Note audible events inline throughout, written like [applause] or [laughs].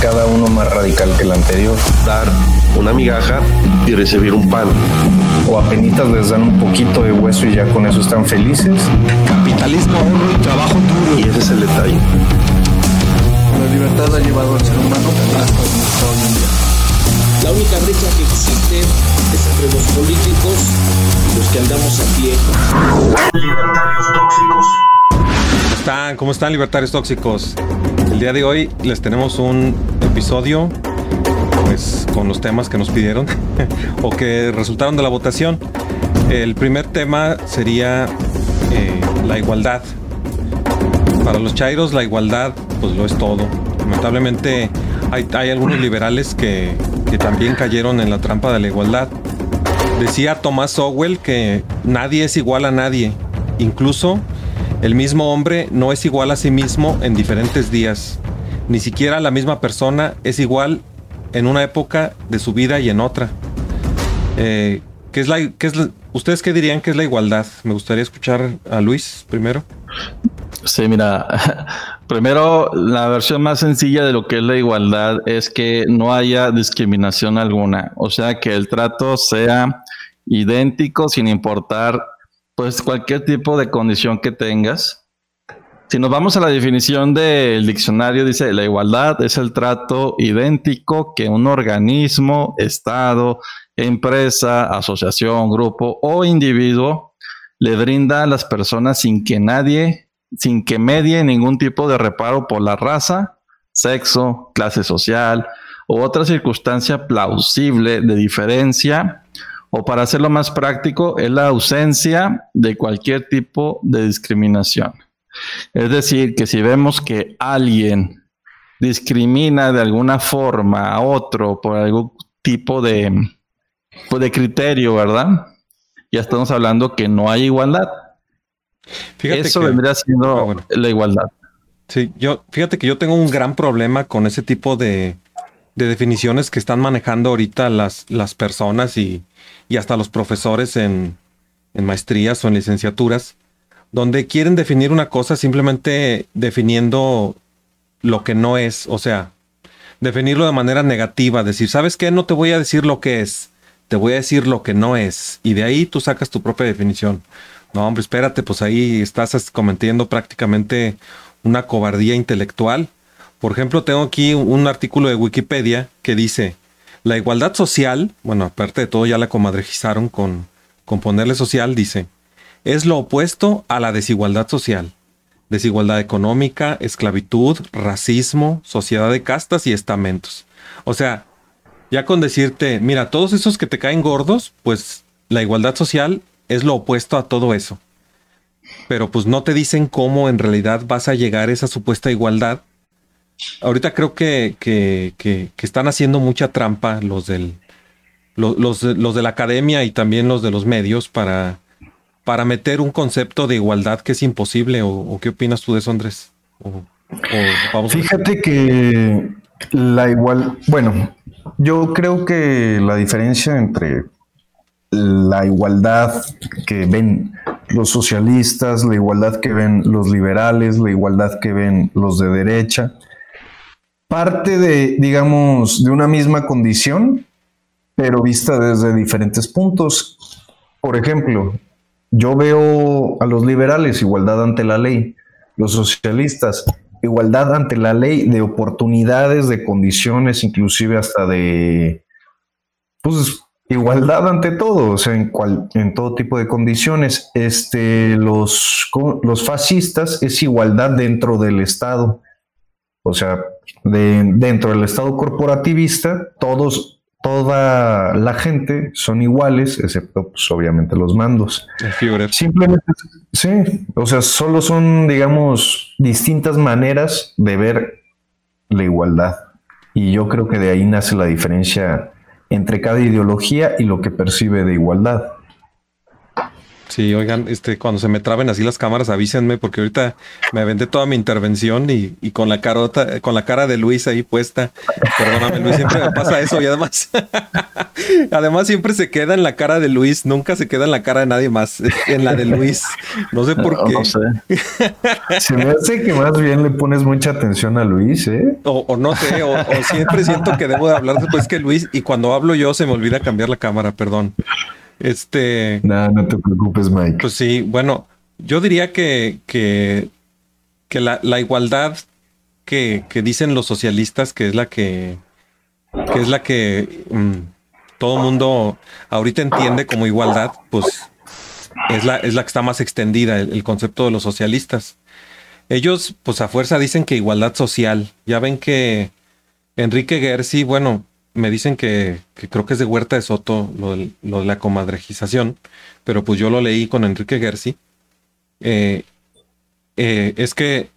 Cada uno más radical que el anterior. Dar una migaja y recibir un pan. O apenas les dan un poquito de hueso y ya con eso están felices. Capitalismo, ahorro y trabajo duro. Y ese es el detalle. La libertad ha llevado al ser humano hasta donde está hoy en día. La única brecha que existe es entre los políticos y los que andamos a pie. Libertarios tóxicos. ¿Cómo están? ¿Cómo están libertarios tóxicos? El día de hoy les tenemos un episodio pues con los temas que nos pidieron [laughs] o que resultaron de la votación. El primer tema sería eh, la igualdad. Para los chairos la igualdad pues lo es todo. Lamentablemente hay, algunos liberales que, también cayeron en la trampa de la igualdad. Decía Thomas Owell que nadie es igual a nadie, incluso el mismo hombre no es igual a sí mismo en diferentes días. Ni siquiera la misma persona es igual en una época de su vida y en otra. Eh, ¿qué es la, qué es ¿Ustedes qué dirían que es la igualdad? Me gustaría escuchar a Luis primero. Sí, mira, [laughs] primero la versión más sencilla de lo que es la igualdad es que no haya discriminación alguna, o sea, que el trato sea idéntico sin importar pues cualquier tipo de condición que tengas. Si nos vamos a la definición del diccionario, dice la igualdad es el trato idéntico que un organismo, estado, empresa, asociación, grupo o individuo le brinda a las personas sin que nadie, sin que medie ningún tipo de reparo por la raza, sexo, clase social u otra circunstancia plausible de diferencia, o para hacerlo más práctico, es la ausencia de cualquier tipo de discriminación. Es decir, que si vemos que alguien discrimina de alguna forma a otro por algún tipo de, pues, de criterio, ¿verdad? Ya estamos hablando que no hay igualdad. Fíjate Eso que- vendría siendo Ah, bueno. la igualdad. Sí, yo, fíjate que yo tengo un gran problema con ese tipo de, de definiciones que están manejando ahorita las, las personas y, y hasta los profesores en, en maestrías o en licenciaturas, donde quieren definir una cosa simplemente definiendo lo que no es, o sea, definirlo de manera negativa, decir, ¿sabes qué? No te voy a decir lo que es, te voy a decir lo que no es, y de ahí tú sacas tu propia definición. No, hombre, espérate, pues ahí estás cometiendo prácticamente una cobardía intelectual. Por ejemplo, tengo aquí un- artículo de Wikipedia que dice, la igualdad social, bueno, aparte de todo ya la comadrejizaron con, con ponerle social, dice, es lo opuesto a la desigualdad social. Desigualdad económica, esclavitud, racismo, sociedad de castas y estamentos. O sea, ya con decirte, mira, todos esos que te caen gordos, pues la igualdad social es lo opuesto a todo eso. Pero pues no te dicen cómo en realidad vas a llegar a esa supuesta igualdad. Ahorita creo que, que, que- están haciendo mucha trampa los del lo- los, los de la academia y también los de los medios para, para meter un concepto de igualdad que es imposible. ¿O, qué opinas tú de eso, Andrés? O- o Fíjate que la igual, bueno, yo creo que la diferencia entre la igualdad que ven los socialistas, la igualdad que ven los liberales, la igualdad que ven los de derecha, parte de, digamos, de una misma condición, pero vista desde diferentes puntos. Por ejemplo, yo veo a los liberales igualdad ante la ley, los socialistas igualdad ante la ley de oportunidades, de condiciones, inclusive hasta de, pues, igualdad ante todo, o sea, en, cual, en todo tipo de condiciones. Este, los, los fascistas es igualdad dentro del Estado. O sea, de- dentro del Estado corporativista, todos, toda la gente son iguales, excepto, pues, obviamente, los mandos. Simplemente, sí, o sea, solo son, digamos, distintas maneras de ver la igualdad. Y yo creo que de ahí nace la diferencia entre cada ideología y lo que percibe de igualdad. Sí, oigan, este, cuando se me traben así las cámaras, avísenme, porque ahorita me vendé toda mi intervención y, y con la carota, con la cara de Luis ahí puesta. Perdóname, Luis, siempre me pasa eso y además, [laughs] además siempre se queda en la cara de Luis, nunca se queda en la cara de nadie más, [laughs] en la de Luis. No sé por qué. No sé. Se me hace que más bien le pones mucha atención a Luis, ¿eh? O, o no sé, o, o siempre siento que debo de hablar después que Luis y cuando hablo yo se me olvida cambiar la cámara, perdón. Este, Nada, no te preocupes, Mike. pues sí, bueno, yo diría que, que, que la, la igualdad que, que dicen los socialistas, que es la que, que es la que mm, todo mundo ahorita entiende como igualdad, pues es la, es la que está más extendida, el, el concepto de los socialistas. Ellos, pues a fuerza dicen que igualdad social. Ya ven que Enrique Gersi, bueno, me dicen que, creo que es de Huerta de Soto, lo, lo de la comadrejización, pero pues yo lo leí con Enrique Gersi. Eh, eh, es que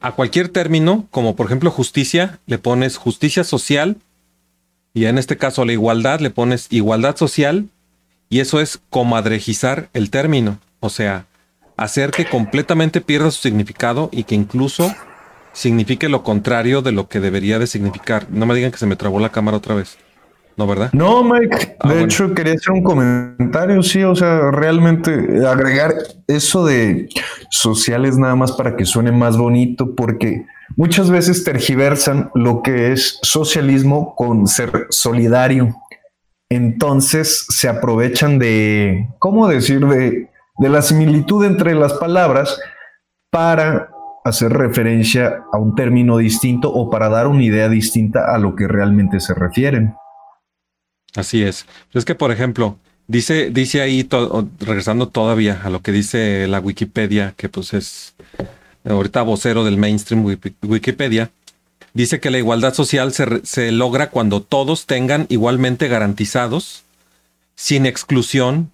a cualquier término, como por ejemplo justicia, le pones justicia social y en este caso la igualdad le pones igualdad social y eso es comadrejizar el término, o sea, hacer que completamente pierda su significado y que incluso signifique lo contrario de lo que debería de significar. No me digan que se me trabó la cámara otra vez. ¿No, verdad? No, Mike, Ah, de bueno. hecho quería hacer un comentario, sí, o sea, realmente agregar eso de sociales nada más para que suene más bonito, porque muchas veces tergiversan lo que es socialismo con ser solidario. Entonces se aprovechan de, ¿cómo decir?, de, de la similitud entre las palabras para hacer referencia a un término distinto o para dar una idea distinta a lo que realmente se refieren. Así es. Es que, por ejemplo, dice, dice ahí, regresando todavía a lo que dice la Wikipedia, que pues es ahorita vocero del mainstream Wiki- Wikipedia, dice que la igualdad social se, se logra cuando todos tengan igualmente garantizados, sin exclusión,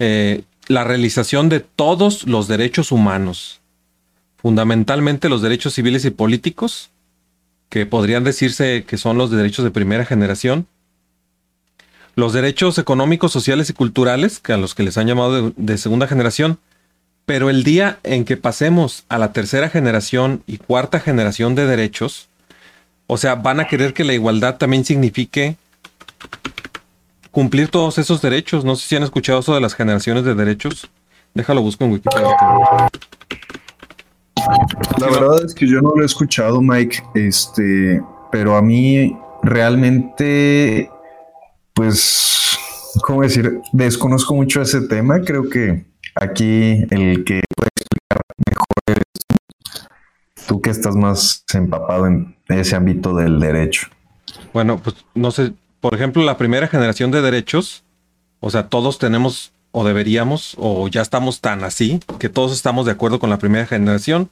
eh, la realización de todos los derechos humanos, fundamentalmente los derechos civiles y políticos, que podrían decirse que son los derechos de primera generación, los derechos económicos, sociales y culturales, que a los que les han llamado de, de segunda generación, pero el día en que pasemos a la tercera generación y cuarta generación de derechos, o sea, van a querer que la igualdad también signifique cumplir todos esos derechos. No sé si han escuchado eso de las generaciones de derechos. Déjalo busco en Wikipedia. La verdad es que yo no lo he escuchado, Mike, este, pero a mí realmente, pues, ¿cómo decir? Desconozco mucho ese tema. Creo que aquí el que puede explicar mejor es tú que estás más empapado en ese ámbito del derecho. Bueno, pues no sé, por ejemplo, la primera generación de derechos, o sea, todos tenemos o deberíamos o ya estamos tan así que todos estamos de acuerdo con la primera generación.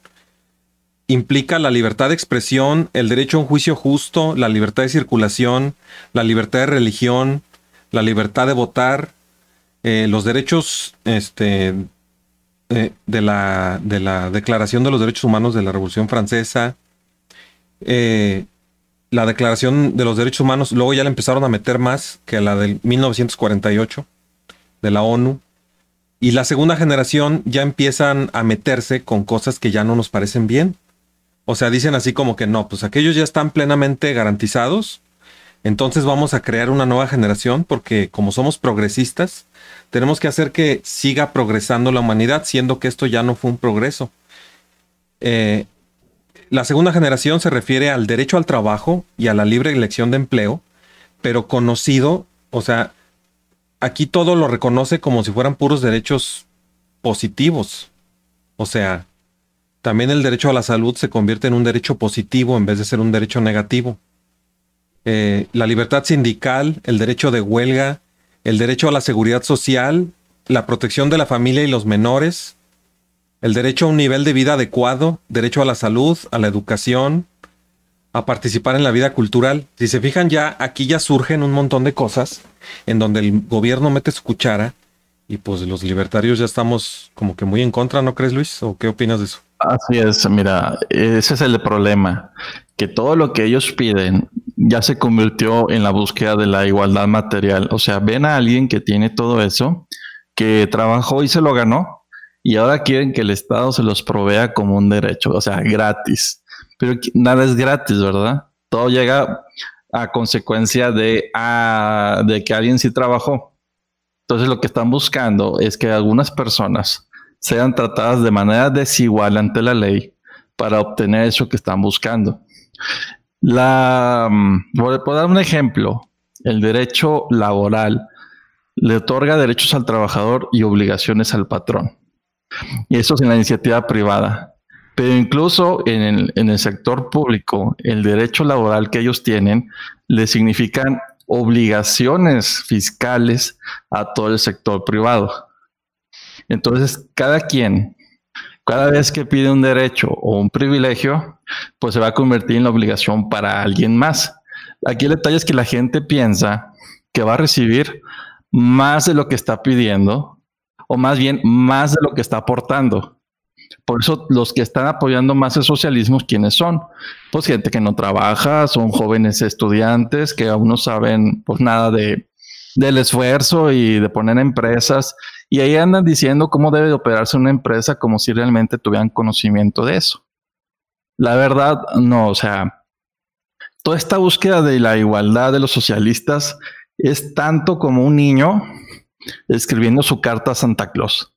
Implica la libertad de expresión, el derecho a un juicio justo, la libertad de circulación, la libertad de religión, la libertad de votar, eh, los derechos este, eh, de, la, de la Declaración de los Derechos Humanos de la Revolución Francesa, eh, la Declaración de los Derechos Humanos, luego ya le empezaron a meter más que la del 1948 de la ONU. Y la segunda generación ya empiezan a meterse con cosas que ya no nos parecen bien. O sea, dicen así como que no, pues aquellos ya están plenamente garantizados. Entonces vamos a crear una nueva generación porque como somos progresistas, tenemos que hacer que siga progresando la humanidad, siendo que esto ya no fue un progreso. Eh, la segunda generación se refiere al derecho al trabajo y a la libre elección de empleo, pero conocido, o sea, aquí todo lo reconoce como si fueran puros derechos positivos. O sea, también el derecho a la salud se convierte en un derecho positivo en vez de ser un derecho negativo. Eh, la libertad sindical, el derecho de huelga, el derecho a la seguridad social, la protección de la familia y los menores, el derecho a un nivel de vida adecuado, derecho a la salud, a la educación, a participar en la vida cultural. Si se fijan ya, aquí ya surgen un montón de cosas en donde el gobierno mete su cuchara y pues los libertarios ya estamos como que muy en contra, ¿no crees Luis? ¿O qué opinas de eso? Así es, mira, ese es el problema, que todo lo que ellos piden ya se convirtió en la búsqueda de la igualdad material. O sea, ven a alguien que tiene todo eso, que trabajó y se lo ganó y ahora quieren que el Estado se los provea como un derecho, o sea, gratis. Pero nada es gratis, ¿verdad? Todo llega a consecuencia de, que alguien sí trabajó. Entonces lo que están buscando es que algunas personas sean tratadas de manera desigual ante la ley para obtener eso que están buscando. La, por, mm, dar un ejemplo, el derecho laboral le otorga derechos al trabajador y obligaciones al patrón. Y eso es en la iniciativa privada. Pero incluso en el, en el sector público, el derecho laboral que ellos tienen le significan obligaciones fiscales a todo el sector privado. Entonces, cada quien, cada vez que pide un derecho o un privilegio, pues se va a convertir en la obligación para alguien más. Aquí el detalle es que la gente piensa que va a recibir más de lo que está pidiendo, o más bien más de lo que está aportando. Por eso los que están apoyando más el socialismo, ¿quiénes son? Pues gente que no trabaja, son jóvenes estudiantes que aún no saben pues nada de, del esfuerzo y de poner empresas. Y ahí andan diciendo cómo debe de operarse una empresa como si realmente tuvieran conocimiento de eso. La verdad, no, o sea, toda esta búsqueda de la igualdad de los socialistas es tanto como un niño escribiendo su carta a Santa Claus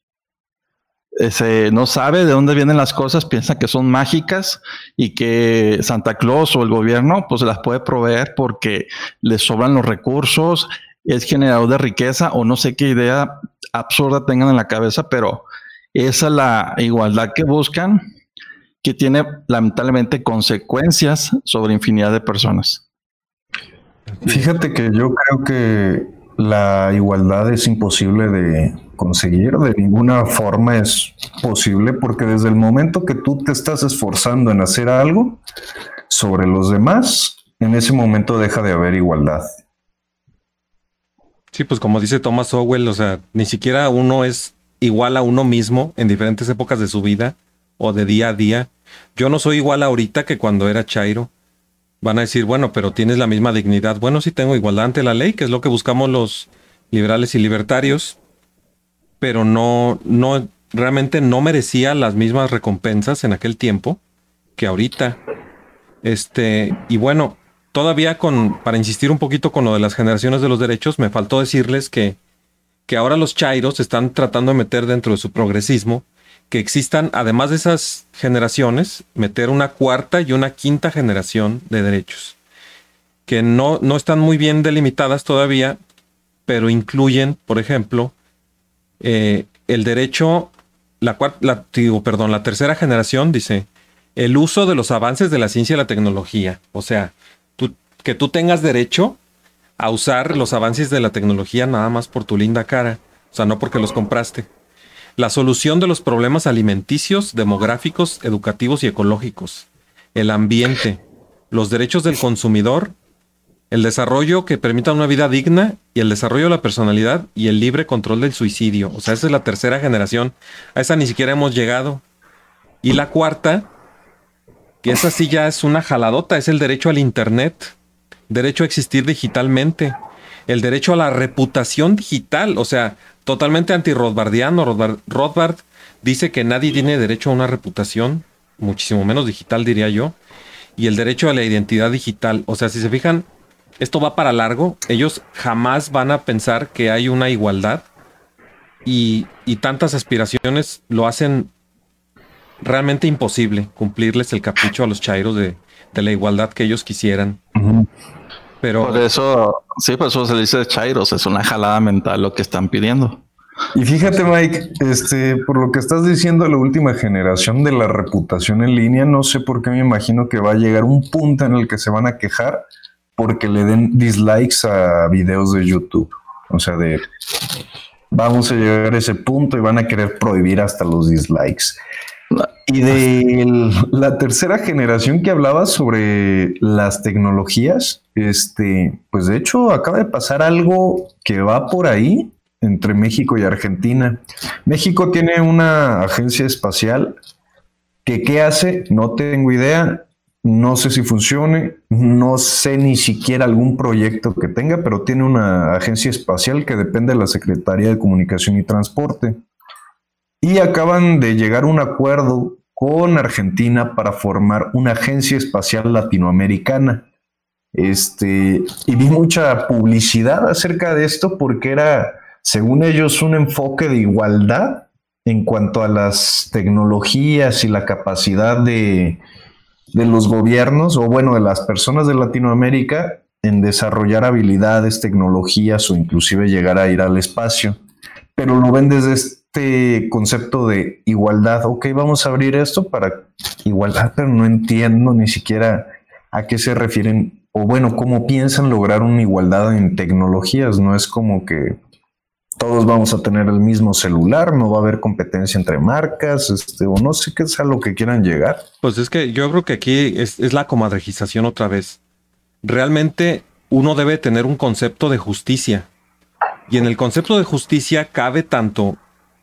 no sabe de dónde vienen las cosas, piensa que son mágicas y que Santa Claus o el gobierno pues las puede proveer porque les sobran los recursos, es generador de riqueza o no sé qué idea absurda tengan en la cabeza, pero esa es la igualdad que buscan que tiene lamentablemente consecuencias sobre infinidad de personas. Fíjate que yo creo que la igualdad es imposible de conseguir, de ninguna forma es posible, porque desde el momento que tú te estás esforzando en hacer algo sobre los demás, en ese momento deja de haber igualdad. Sí, pues como dice Thomas Owell, o sea, ni siquiera uno es igual a uno mismo en diferentes épocas de su vida o de día a día. Yo no soy igual ahorita que cuando era Chairo. Van a decir, bueno, pero tienes la misma dignidad. Bueno, sí tengo igualdad ante la ley, que es lo que buscamos los liberales y libertarios, pero no, no, realmente no merecía las mismas recompensas en aquel tiempo que ahorita. Este, y bueno, todavía con, para insistir un poquito con lo de las generaciones de los derechos, me faltó decirles que, que ahora los chairos están tratando de meter dentro de su progresismo que existan, además de esas generaciones, meter una cuarta y una quinta generación de derechos, que no, no están muy bien delimitadas todavía, pero incluyen, por ejemplo, eh, el derecho, la, la, digo, perdón, la tercera generación dice, el uso de los avances de la ciencia y la tecnología, o sea, que tú tengas derecho a usar los avances de la tecnología nada más por tu linda cara, o sea, no porque los compraste la solución de los problemas alimenticios, demográficos, educativos y ecológicos, el ambiente, los derechos del consumidor, el desarrollo que permita una vida digna y el desarrollo de la personalidad y el libre control del suicidio. O sea, esa es la tercera generación. A esa ni siquiera hemos llegado. Y la cuarta, que esa sí ya es una jaladota, es el derecho al Internet, derecho a existir digitalmente, el derecho a la reputación digital, o sea, totalmente anti-Rothbardiano. Rothbard, dice que nadie tiene derecho a una reputación, muchísimo menos digital, diría yo, y el derecho a la identidad digital. O sea, si se fijan, esto va para largo. Ellos jamás van a pensar que hay una igualdad y, tantas aspiraciones lo hacen realmente imposible cumplirles el capricho a los chairos de, la igualdad que ellos quisieran. Pero por eso, sí, por eso se dice Chairos, es una jalada mental lo que están pidiendo. Y fíjate, Mike, este, por lo que estás diciendo, la última generación de la reputación en línea, no sé por qué me imagino que va a llegar un punto en el que se van a quejar porque le den dislikes a videos de YouTube. O sea, de vamos a llegar a ese punto y van a querer prohibir hasta los dislikes. Y de la tercera generación que hablaba sobre las tecnologías, este, pues de hecho acaba de pasar algo que va por ahí entre México y Argentina. México tiene una agencia espacial que qué hace, no tengo idea, no sé si funcione, no sé ni siquiera algún proyecto que tenga, pero tiene una agencia espacial que depende de la Secretaría de Comunicación y Transporte. Y acaban de llegar a un acuerdo con Argentina para formar una agencia espacial latinoamericana. Este, y vi mucha publicidad acerca de esto porque era, según ellos, un enfoque de igualdad en cuanto a las tecnologías y la capacidad de, de los gobiernos o bueno, de las personas de Latinoamérica en desarrollar habilidades, tecnologías o inclusive llegar a ir al espacio. Pero lo ven desde este concepto de igualdad. Ok, vamos a abrir esto para igualdad, pero no entiendo ni siquiera a qué se refieren o bueno, cómo piensan lograr una igualdad en tecnologías. No es como que todos vamos a tener el mismo celular, no va a haber competencia entre marcas, este, o no sé qué es a lo que quieran llegar. Pues es que yo creo que aquí es, es la comadrejización otra vez. Realmente uno debe tener un concepto de justicia. Y en el concepto de justicia cabe tanto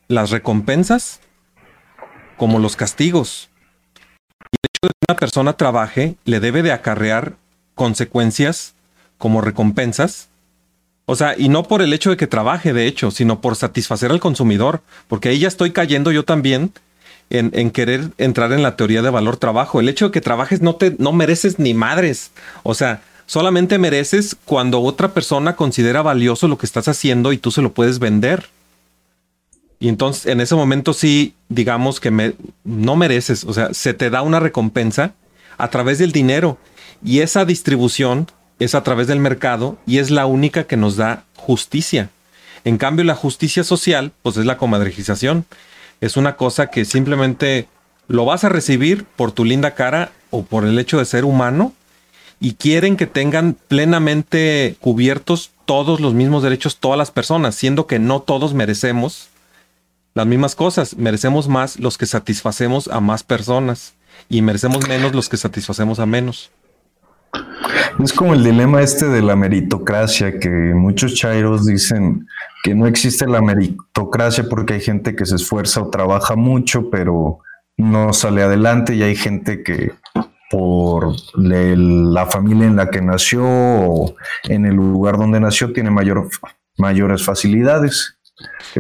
las recompensas como los castigos. Y el hecho de que una persona trabaje le debe de acarrear consecuencias como recompensas o sea, y no por el hecho de que trabaje, de hecho, sino por satisfacer al consumidor, porque ahí ya estoy cayendo yo también en, querer entrar en la teoría de valor trabajo. El hecho de que trabajes no te no mereces ni madres. O sea, solamente mereces cuando otra persona considera valioso lo que estás haciendo y tú se lo puedes vender. Y entonces en ese momento sí, digamos que no mereces, o sea, se te da una recompensa a través del dinero. Y esa distribución es a través del mercado y es la única que nos da justicia. En cambio, la justicia social, pues es la comadrejización. Es una cosa que simplemente lo vas a recibir por tu linda cara o por el hecho de ser humano y quieren que tengan plenamente cubiertos todos los mismos derechos todas las personas, siendo que no todos merecemos las mismas cosas. Merecemos más los que satisfacemos a más personas y merecemos menos los que satisfacemos a menos. Es como el dilema este de la meritocracia, que muchos chairos dicen que no existe la meritocracia porque hay gente que se esfuerza o trabaja mucho, pero no sale adelante y hay gente que por la familia en la que nació o en el lugar donde nació tiene mayor, mayores facilidades,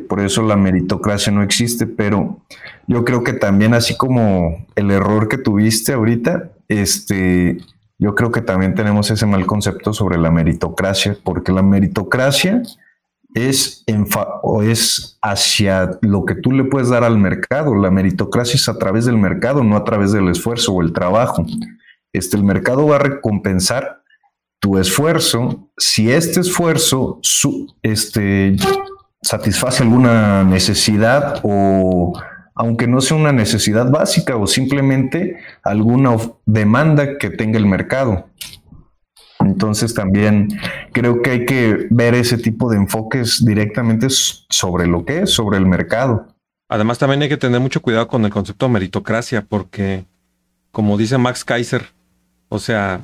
por eso la meritocracia no existe, pero yo creo que también así como el error que tuviste ahorita, este yo creo que también tenemos ese mal concepto sobre la meritocracia, porque la meritocracia es, o es hacia lo que tú le puedes dar al mercado. La meritocracia es a través del mercado, no a través del esfuerzo o el trabajo. Este, el mercado va a recompensar tu esfuerzo si este esfuerzo su, este, satisface alguna necesidad o aunque no sea una necesidad básica o simplemente alguna demanda que tenga el mercado. Entonces también creo que hay que ver ese tipo de enfoques directamente sobre lo que es, sobre el mercado. Además también hay que tener mucho cuidado con el concepto de meritocracia porque, como dice Max Kaiser, o sea,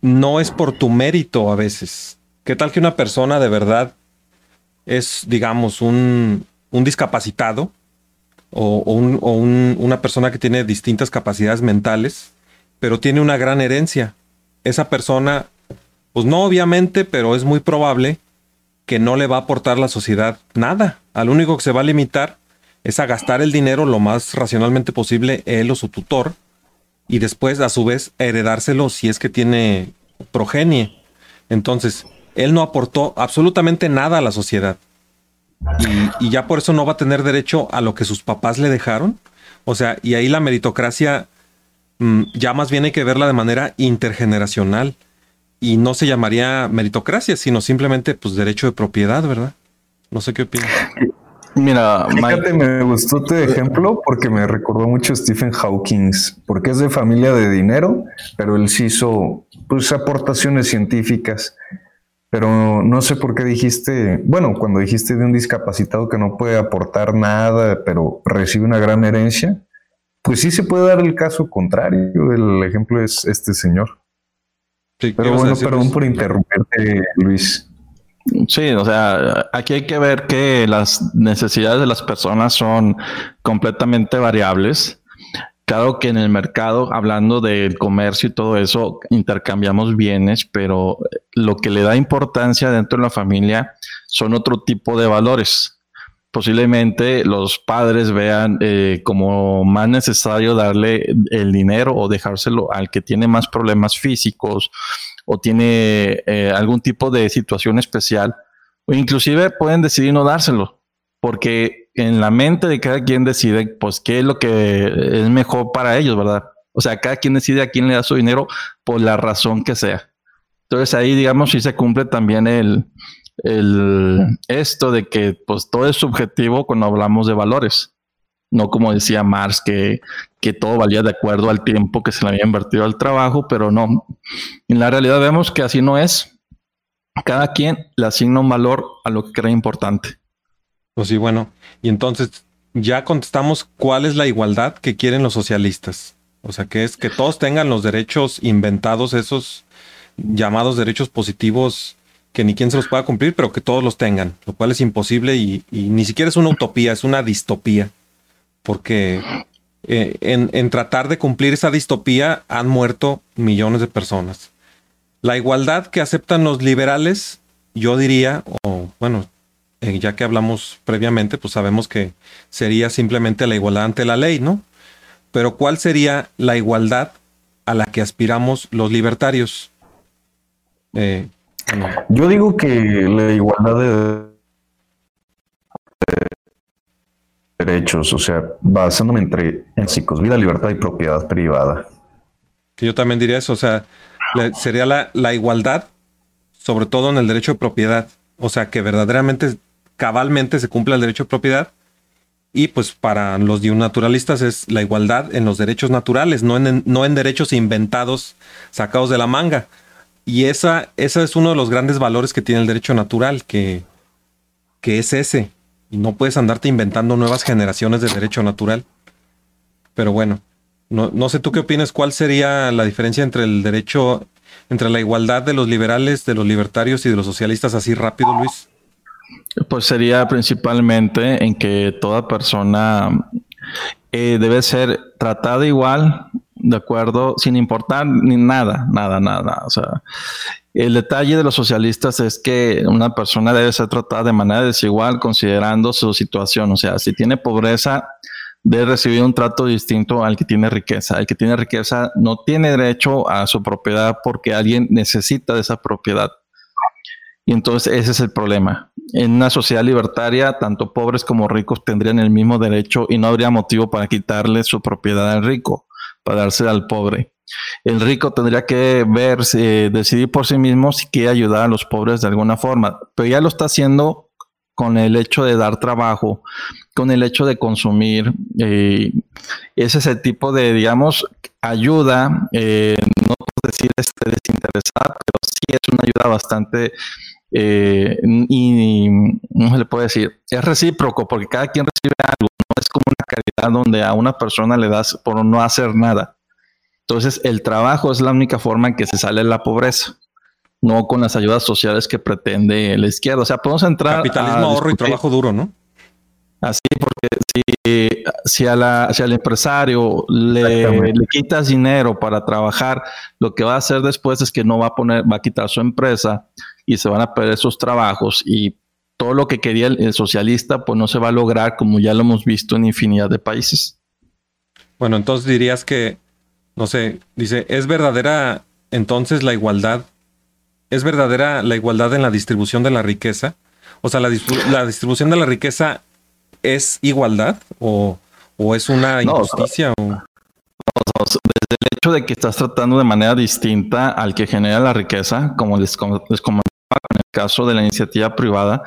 no es por tu mérito a veces. ¿Qué tal que una persona de verdad es, digamos, un, un discapacitado o, una persona que tiene distintas capacidades mentales, pero tiene una gran herencia. Esa persona, pues no obviamente, pero es muy probable que no le va a aportar la sociedad nada. Al único que se va a limitar es a gastar el dinero lo más racionalmente posible él o su tutor y después a su vez heredárselo si es que tiene progenie. Entonces, él no aportó absolutamente nada a la sociedad y, ya por eso no va a tener derecho a lo que sus papás le dejaron. O sea, y ahí la meritocracia mm, ya más bien hay que verla de manera intergeneracional y no se llamaría meritocracia, sino simplemente pues derecho de propiedad, ¿verdad? No sé qué opinas. Mira, Fíjate, me gustó tu ejemplo porque me recordó mucho a Stephen Hawking, porque es de familia de dinero, pero él sí hizo pues aportaciones científicas pero no sé por qué dijiste, bueno, cuando dijiste de un discapacitado que no puede aportar nada, pero recibe una gran herencia, pues sí se puede dar el caso contrario. El ejemplo es este señor. pero bueno, perdón por interrumpirte, Luis. Sí, o sea, aquí hay que ver que las necesidades de las personas son completamente variables Claro que en el mercado, hablando del comercio y todo eso, intercambiamos bienes, pero lo que le da importancia dentro de la familia son otro tipo de valores. Posiblemente los padres vean eh, como más necesario darle el dinero o dejárselo al que tiene más problemas físicos o tiene eh, algún tipo de situación especial, o inclusive pueden decidir no dárselo, porque en la mente de cada quien decide, pues, qué es lo que es mejor para ellos, ¿verdad? O sea, cada quien decide a quién le da su dinero por la razón que sea. Entonces ahí, digamos, sí se cumple también el, el esto de que, pues, todo es subjetivo cuando hablamos de valores. No como decía Marx, que, que todo valía de acuerdo al tiempo que se le había invertido al trabajo, pero no. En la realidad vemos que así no es. Cada quien le asigna un valor a lo que cree importante. Pues sí, bueno. Y entonces ya contestamos cuál es la igualdad que quieren los socialistas. O sea, que es que todos tengan los derechos inventados, esos llamados derechos positivos que ni quien se los pueda cumplir, pero que todos los tengan, lo cual es imposible y, ni siquiera es una utopía, es una distopía. Porque eh, en, en tratar de cumplir esa distopía han muerto millones de personas. La igualdad que aceptan los liberales, yo diría, o bueno, eh, ya que hablamos previamente, pues sabemos que sería simplemente la igualdad ante la ley, ¿no? Pero ¿cuál sería la igualdad a la que aspiramos los libertarios? Eh. Yo digo que la igualdad de derechos, o sea, basándome entre en psicos, vida, libertad y propiedad privada. Yo también diría eso, o sea, la, sería la, la, igualdad, sobre todo en el derecho de propiedad, o sea, que verdaderamente, cabalmente se cumpla el derecho de propiedad. Y pues para los naturalistas es la igualdad en los derechos naturales, no en, no en derechos inventados, sacados de la manga. Y esa, esa es uno de los grandes valores que tiene el derecho natural, que, es ese, y no puedes andarte inventando nuevas generaciones de derecho natural. Pero bueno, no, no, sé tú qué opinas, cuál sería la diferencia entre el derecho, entre la igualdad de los liberales, de los libertarios y de los socialistas así rápido, Luis. Pues sería principalmente en que toda persona eh, debe ser tratada igual, de acuerdo, sin importar ni nada, nada, nada. O sea, el detalle de los socialistas es que una persona debe ser tratada de manera desigual considerando su situación. O sea, si tiene pobreza, debe recibir un trato distinto al que tiene riqueza. El que tiene riqueza no tiene derecho a su propiedad porque alguien necesita de esa propiedad. Y entonces ese es el problema. En una sociedad libertaria, tanto pobres como ricos tendrían el mismo derecho y no habría motivo para quitarle su propiedad al rico, para dársela al pobre. El rico tendría que ver, eh, decidir por sí mismo si quiere ayudar a los pobres de alguna forma, pero ya lo está haciendo con el hecho de dar trabajo, con el hecho de consumir. Eh, ese es el tipo de, digamos, ayuda, eh, no decir este, desinteresada, pero sí es una ayuda bastante, eh, y, no se le puede decir, es recíproco, porque cada quien recibe algo, no es como una caridad donde a una persona le das por no hacer nada. Entonces, el trabajo es la única forma en que se sale de la pobreza, no con las ayudas sociales que pretende la izquierda. O sea, podemos entrar. Capitalismo, ahorro y trabajo duro, ¿no? Así, porque si, si, a la, si al empresario le, le, quitas dinero para trabajar, lo que va a hacer después es que no va a poner, va a quitar su empresa y se van a perder sus trabajos y todo lo que quería el, el socialista, pues no se va a lograr, como ya lo hemos visto en infinidad de países. Bueno, entonces dirías que no sé, dice, ¿es verdadera entonces la igualdad? ¿Es verdadera la igualdad en la distribución de la riqueza? O sea, ¿la, la distribución de la riqueza es igualdad o, o es una injusticia? No, o... desde el hecho de que estás tratando de manera distinta al que genera la riqueza, como les, les comentaba en el caso de la iniciativa privada,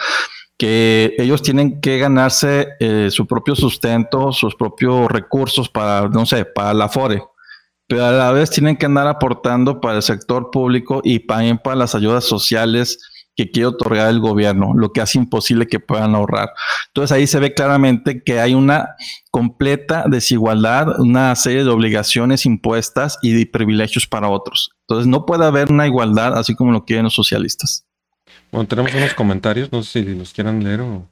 que ellos tienen que ganarse eh, su propio sustento, sus propios recursos para, no sé, para la FORE pero a la vez tienen que andar aportando para el sector público y para las ayudas sociales que quiere otorgar el gobierno, lo que hace imposible que puedan ahorrar. Entonces ahí se ve claramente que hay una completa desigualdad, una serie de obligaciones impuestas y de privilegios para otros. Entonces no puede haber una igualdad así como lo quieren los socialistas. Bueno, tenemos unos comentarios, no sé si los quieran leer o,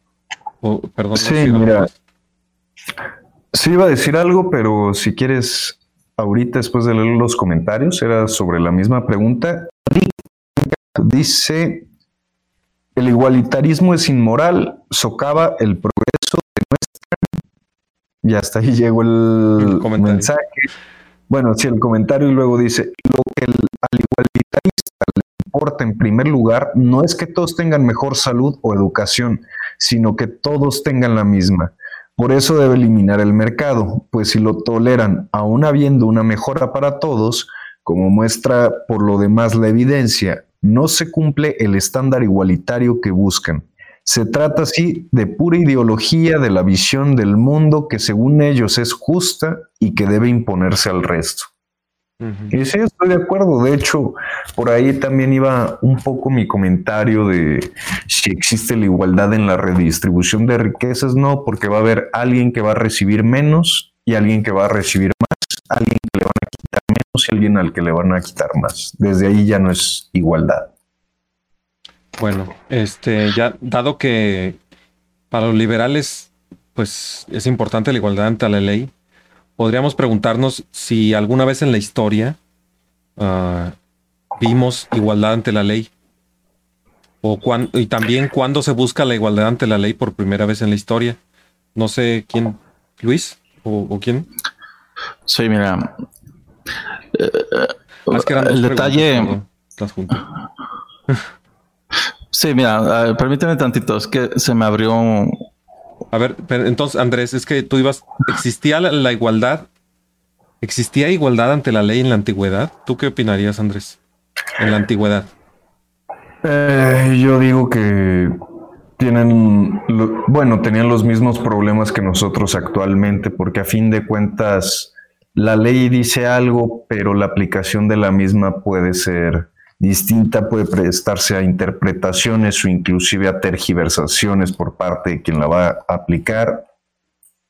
o perdón. Sí, mira. Sí iba a decir algo, pero si quieres, ahorita después de leer los comentarios, era sobre la misma pregunta. Dice, el igualitarismo es inmoral, socava el progreso de nuestra... Y hasta ahí llegó el, El mensaje. Bueno, sí, el comentario y luego dice, lo que el- al igualitarista le en primer lugar no es que todos tengan mejor salud o educación, sino que todos tengan la misma. Por eso debe eliminar el mercado, pues si lo toleran, aún habiendo una mejora para todos, como muestra por lo demás la evidencia, no se cumple el estándar igualitario que buscan. Se trata así de pura ideología de la visión del mundo que según ellos es justa y que debe imponerse al resto. Y sí, estoy de acuerdo. De hecho, por ahí también iba un poco mi comentario de si existe la igualdad en la redistribución de riquezas. No, porque va a haber alguien que va a recibir menos y alguien que va a recibir más, alguien que le van a quitar menos y alguien al que le van a quitar más. Desde ahí ya no es igualdad. Bueno, este, ya dado que para los liberales, pues es importante la igualdad ante la ley, podríamos preguntarnos si alguna vez en la historia ah, vimos igualdad ante la ley. O cuán- y también cuándo se busca la igualdad ante la ley por primera vez en la historia. No sé quién, Luis o, o quién. Sí, mira. eh, Ah, es que eran el detalle. las. [laughs] Sí, mira, permíteme tantito, es que se me abrió. A ver, entonces, Andrés, es que tú ibas. ¿Existía la, igualdad? ¿Existía igualdad ante la ley en la antigüedad? ¿Tú qué opinarías, Andrés? En la antigüedad. Eh, yo digo que tienen, bueno, tenían los mismos problemas que nosotros actualmente, porque a fin de cuentas la ley dice algo, pero la aplicación de la misma puede ser distinta, puede prestarse a interpretaciones o inclusive a tergiversaciones por parte de quien la va a aplicar.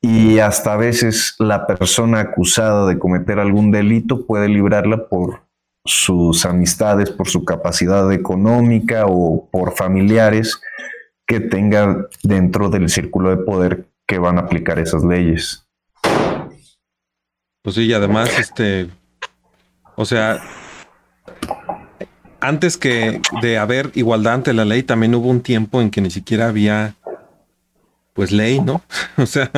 Y hasta a veces la persona acusada de cometer algún delito puede librarla por sus amistades, por su capacidad económica o por familiares que tenga dentro del círculo de poder que van a aplicar esas leyes. Pues sí, y además, este. O sea. Antes que de haber igualdad ante la ley, también hubo un tiempo en que ni siquiera había. Pues ley, ¿no? [laughs] O sea,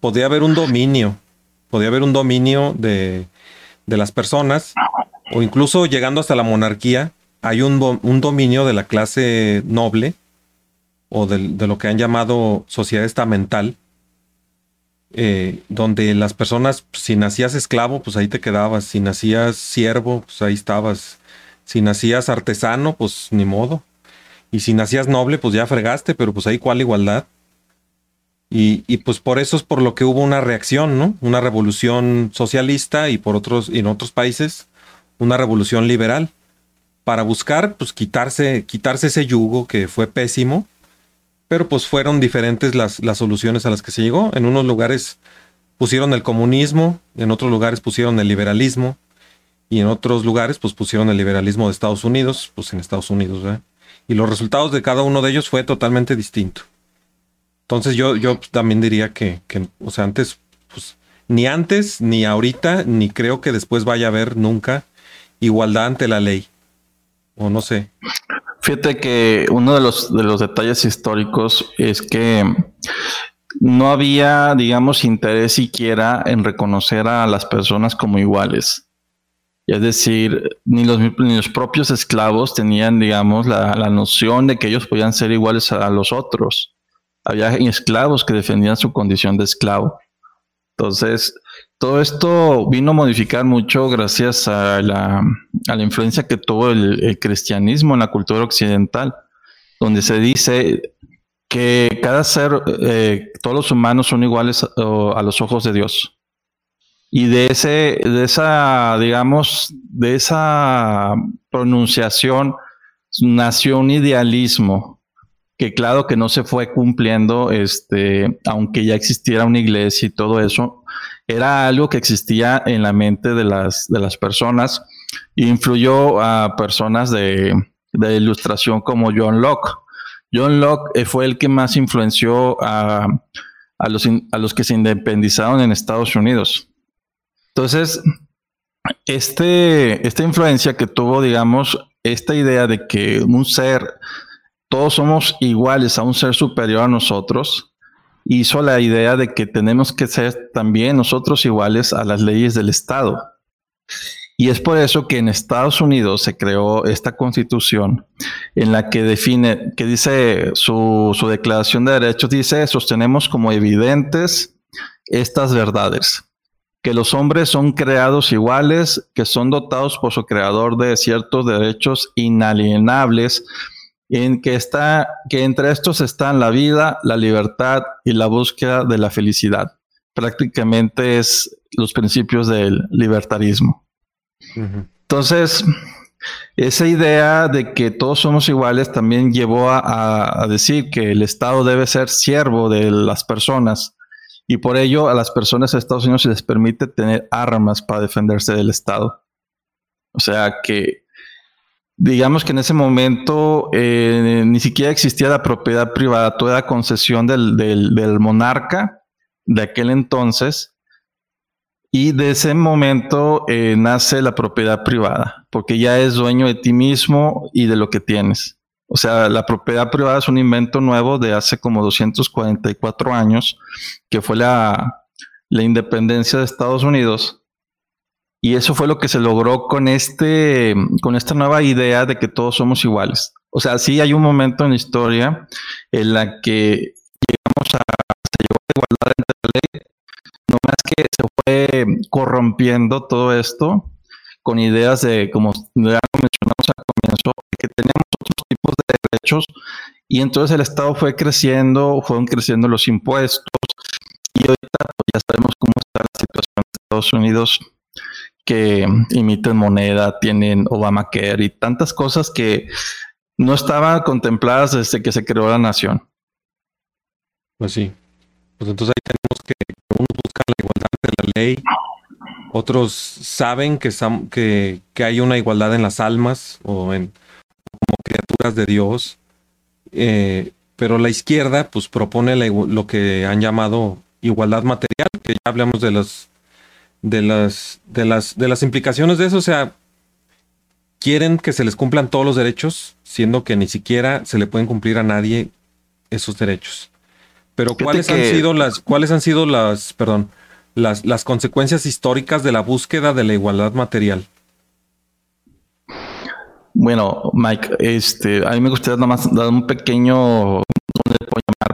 podía haber un dominio. Podía haber un dominio de, de las personas. O incluso llegando hasta la monarquía, hay un, un dominio de la clase noble. O de lo que han llamado sociedad estamental eh, donde las personas, si nacías esclavo, pues ahí te quedabas, si nacías siervo, pues ahí estabas, si nacías artesano, pues ni modo, y si nacías noble, pues ya fregaste, pero pues ahí cuál igualdad. Y, y pues por eso es por lo que hubo una reacción, ¿no? Una revolución socialista y por otros, en otros países, una revolución liberal, para buscar, pues quitarse, quitarse ese yugo que fue pésimo pero pues fueron diferentes las, las soluciones a las que se llegó. En unos lugares pusieron el comunismo, en otros lugares pusieron el liberalismo y en otros lugares pues pusieron el liberalismo de Estados Unidos, pues en Estados Unidos. Y los resultados de cada uno de ellos fue totalmente distinto. Entonces yo, yo también diría que, que, o sea, antes, pues ni antes, ni ahorita, ni creo que después vaya a haber nunca igualdad ante la ley. O no sé. Fíjate que uno de los, de los detalles históricos es que no había, digamos, interés siquiera en reconocer a las personas como iguales. Es decir, ni los, ni los propios esclavos tenían, digamos, la, la noción de que ellos podían ser iguales a, los otros. Había esclavos que defendían su condición de esclavo. Entonces, todo esto vino a modificar mucho gracias a la, a la influencia que tuvo el, el, cristianismo en la cultura occidental, donde se dice que cada ser, eh, todos los humanos son iguales a, a, los ojos de Dios. Y de ese, de esa, digamos, de esa pronunciación nació un idealismo que claro que no se fue cumpliendo, este, aunque ya existiera una iglesia y todo eso, era algo que existía en la mente de las, de las personas influyó a personas de, de ilustración como John Locke. John Locke fue el que más influenció a, a los, a los que se independizaron en Estados Unidos. Entonces, este, esta influencia que tuvo, digamos, esta idea de que un ser, todos somos iguales a un ser superior a nosotros, hizo la idea de que tenemos que ser también nosotros iguales a las leyes del Estado. Y es por eso que en Estados Unidos se creó esta constitución en la que define, que dice su, su declaración de derechos, dice, sostenemos como evidentes estas verdades que los hombres son creados iguales, que son dotados por su creador de ciertos derechos inalienables, en que está, que entre estos están la vida, la libertad y la búsqueda de la felicidad. Prácticamente es los principios del libertarismo. Entonces, esa idea de que todos somos iguales también llevó a, a, decir que el Estado debe ser siervo de las personas y por ello a las personas de Estados Unidos se les permite tener armas para defenderse del Estado. O sea que, digamos que en ese momento eh, ni siquiera existía la propiedad privada, toda la concesión del, del, monarca de aquel entonces. Y de ese momento eh, nace la propiedad privada, porque ya es dueño de ti mismo y de lo que tienes. O sea, la propiedad privada es un invento nuevo de hace como 244 años, que fue la, independencia de Estados Unidos. Y eso fue lo que se logró con, este, con esta nueva idea de que todos somos iguales. O sea, sí hay un momento en la historia en la que llegamos a, se llegó a igualdad entre la ley, no más que se fue corrompiendo todo esto con ideas de, como ya mencionamos al comienzo, que tenemos otros tipos de derechos y entonces el Estado fue creciendo, fueron creciendo los impuestos y ahorita pues, ya sabemos cómo está la situación de Estados Unidos que emiten moneda, tienen Obamacare y tantas cosas que no estaban contempladas desde que se creó la nación. Pues sí. Pues entonces ahí tenemos que uno busca la igualdad de la ley, otros saben que, que, que, hay una igualdad en las almas o en de Dios. Eh, pero la izquierda pues propone lo que han llamado igualdad material, que ya hablamos de las de las de las de las implicaciones de eso, o sea, quieren que se les cumplan todos los derechos, siendo que ni siquiera se le pueden cumplir a nadie esos derechos. Pero cuáles han sido las cuáles han sido las, perdón, las, las consecuencias históricas de la búsqueda de la igualdad material? Bueno, Mike, este, a mí me gustaría nada más dar un pequeño,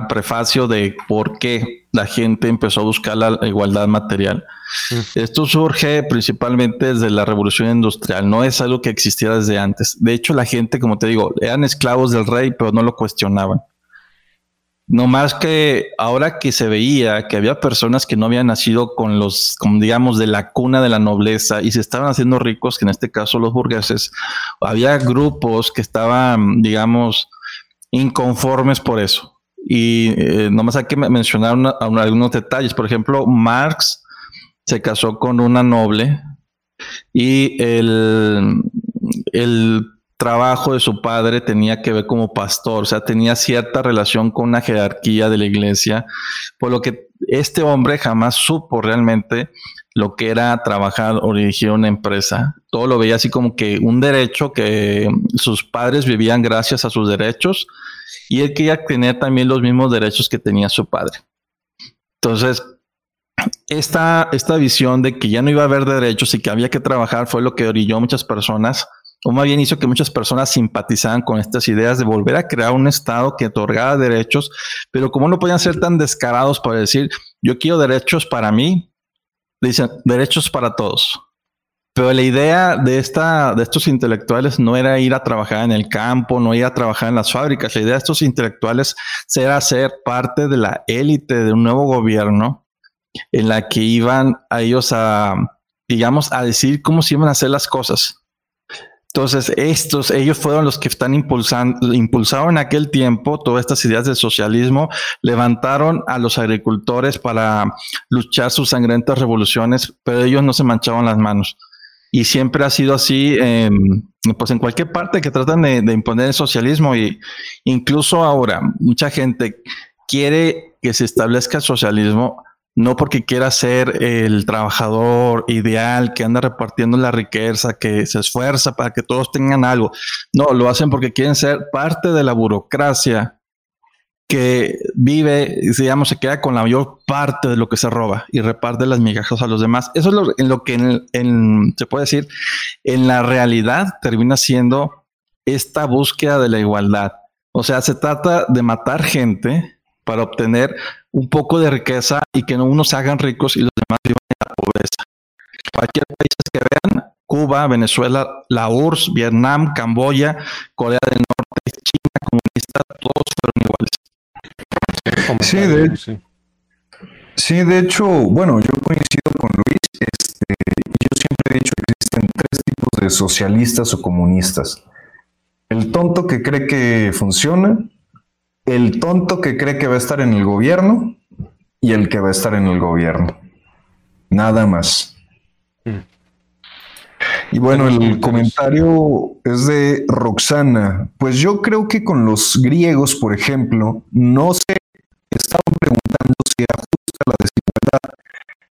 prefacio de por qué la gente empezó a buscar la igualdad material. Mm. Esto surge principalmente desde la revolución industrial, no es algo que existía desde antes. De hecho, la gente, como te digo, eran esclavos del rey, pero no lo cuestionaban. No más que ahora que se veía que había personas que no habían nacido con los, como digamos, de la cuna de la nobleza y se estaban haciendo ricos, que en este caso los burgueses, había grupos que estaban, digamos, inconformes por eso. Y eh, nomás hay que mencionar algunos detalles. Por ejemplo, Marx se casó con una noble y el, el trabajo de su padre tenía que ver como pastor, o sea, tenía cierta relación con una jerarquía de la iglesia, por lo que este hombre jamás supo realmente lo que era trabajar o dirigir una empresa. Todo lo veía así como que un derecho que sus padres vivían gracias a sus derechos y él quería tener también los mismos derechos que tenía su padre. Entonces, esta, esta visión de que ya no iba a haber derechos y que había que trabajar fue lo que orilló a muchas personas o más bien hizo que muchas personas simpatizaran con estas ideas de volver a crear un Estado que otorgara derechos, pero como no podían ser tan descarados para decir, yo quiero derechos para mí, dicen derechos para todos. Pero la idea de, esta, de estos intelectuales no era ir a trabajar en el campo, no ir a trabajar en las fábricas. La idea de estos intelectuales era ser parte de la élite de un nuevo gobierno en la que iban a ellos a, digamos, a decir cómo se iban a hacer las cosas. Entonces, estos, ellos fueron los que están impulsando, impulsaron en aquel tiempo todas estas ideas del socialismo, levantaron a los agricultores para luchar sus sangrientas revoluciones, pero ellos no se manchaban las manos. Y siempre ha sido así, pues en cualquier parte que tratan de, imponer el socialismo y incluso ahora mucha gente quiere que se establezca el socialismo no porque quiera ser el trabajador ideal que anda repartiendo la riqueza, que se esfuerza para que todos tengan algo. No, lo hacen porque quieren ser parte de la burocracia que vive, digamos, se queda con la mayor parte de lo que se roba y reparte las migajas a los demás. Eso es lo, en lo que en, se puede decir, en la realidad termina siendo esta búsqueda de la igualdad. O sea, se trata de matar gente para obtener un poco de riqueza y que no unos se hagan ricos y los demás vivan en la pobreza. Cualquier país que vean, Cuba, Venezuela, la URSS, Vietnam, Camboya, Corea del Norte, China comunista, todos fueron iguales. Sí, de hecho. Sí, de hecho, bueno, yo coincido con Luis. Este, yo siempre he dicho que existen tres tipos de socialistas o comunistas. El tonto que cree que funciona, el tonto que cree que va a estar en el gobierno y el que va a estar en el gobierno. Nada más. Mm. Y bueno, el comentario es de Roxana. Pues yo creo que con los griegos, por ejemplo, no se estaban preguntando si era justa la desigualdad,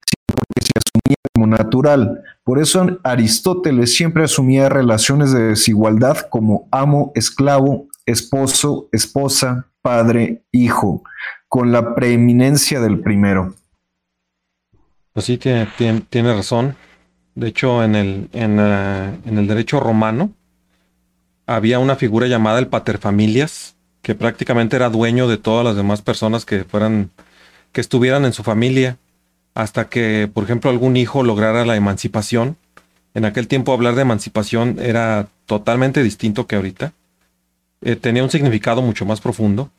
sino porque se asumía como natural. Por eso Aristóteles siempre asumía relaciones de desigualdad como amo, esclavo, esposo, esposa, padre, hijo, con la preeminencia del primero. Pues sí, tiene, tiene, razón. De hecho, en el, en, eh, en el derecho romano había una figura llamada el paterfamilias, que prácticamente era dueño de todas las demás personas que fueran, que estuvieran en su familia, hasta que, por ejemplo, algún hijo lograra la emancipación. En aquel tiempo hablar de emancipación era totalmente distinto que ahorita. Eh, tenía un significado mucho más profundo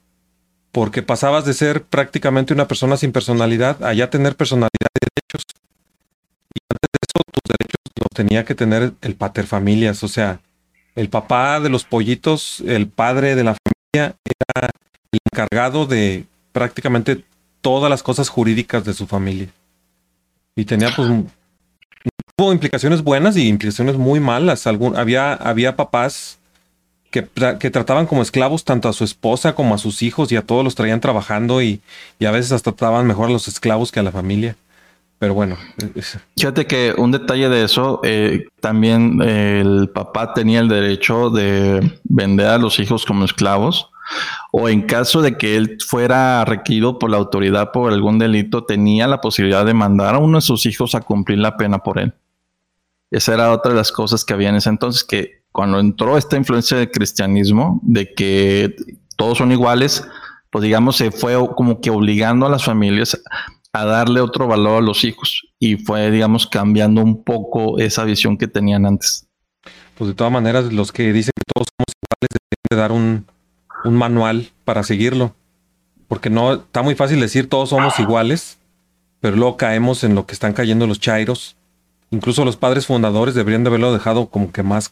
porque pasabas de ser prácticamente una persona sin personalidad a ya tener personalidad y derechos. Y antes de eso, tus derechos los tenía que tener el pater familias, o sea, el papá de los pollitos, el padre de la familia, era el encargado de prácticamente todas las cosas jurídicas de su familia. Y tenía pues implicaciones buenas y implicaciones muy malas. Algún, había, había papás que, trataban como esclavos tanto a su esposa como a sus hijos y a todos los traían trabajando y, a veces hasta trataban mejor a los esclavos que a la familia. Pero bueno. Fíjate que un detalle de eso, eh, también el papá tenía el derecho de vender a los hijos como esclavos o en caso de que él fuera requerido por la autoridad por algún delito, tenía la posibilidad de mandar a uno de sus hijos a cumplir la pena por él. Esa era otra de las cosas que había en ese entonces, que cuando entró esta influencia del cristianismo, de que todos son iguales, pues digamos, se fue como que obligando a las familias a darle otro valor a los hijos y fue, digamos, cambiando un poco esa visión que tenían antes. Pues de todas maneras, los que dicen que todos somos iguales deben de dar un, un manual para seguirlo. Porque no, está muy fácil decir todos somos iguales, pero luego caemos en lo que están cayendo los chairos. Incluso los padres fundadores deberían de haberlo dejado como que más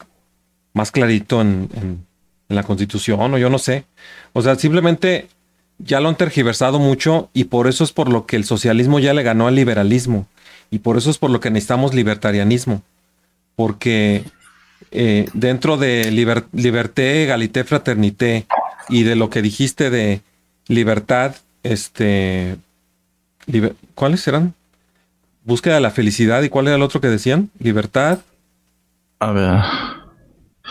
más clarito en, la constitución o yo no sé. O sea, simplemente ya lo han tergiversado mucho y por eso es por lo que el socialismo ya le ganó al liberalismo y por eso es por lo que necesitamos libertarianismo. Porque eh, dentro de liberté, egalité, fraternité y de lo que dijiste de libertad, este, ¿cuáles eran? Búsqueda de la felicidad y cuál era el otro que decían? Libertad. A ver.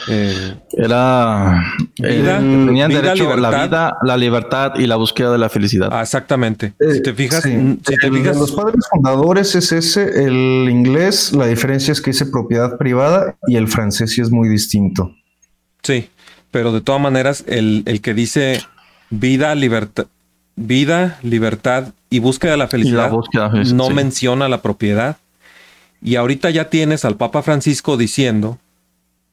Eh, era vida, tenían derecho a la vida, la libertad y la búsqueda de la felicidad. Ah, exactamente. si te fijas, los padres fundadores es ese, el inglés, la diferencia es que dice propiedad privada y el francés sí es muy distinto. Sí, pero de todas maneras, el, que dice vida, libertad, vida, libertad y búsqueda de la felicidad no menciona la propiedad. Y ahorita ya tienes al Papa Francisco diciendo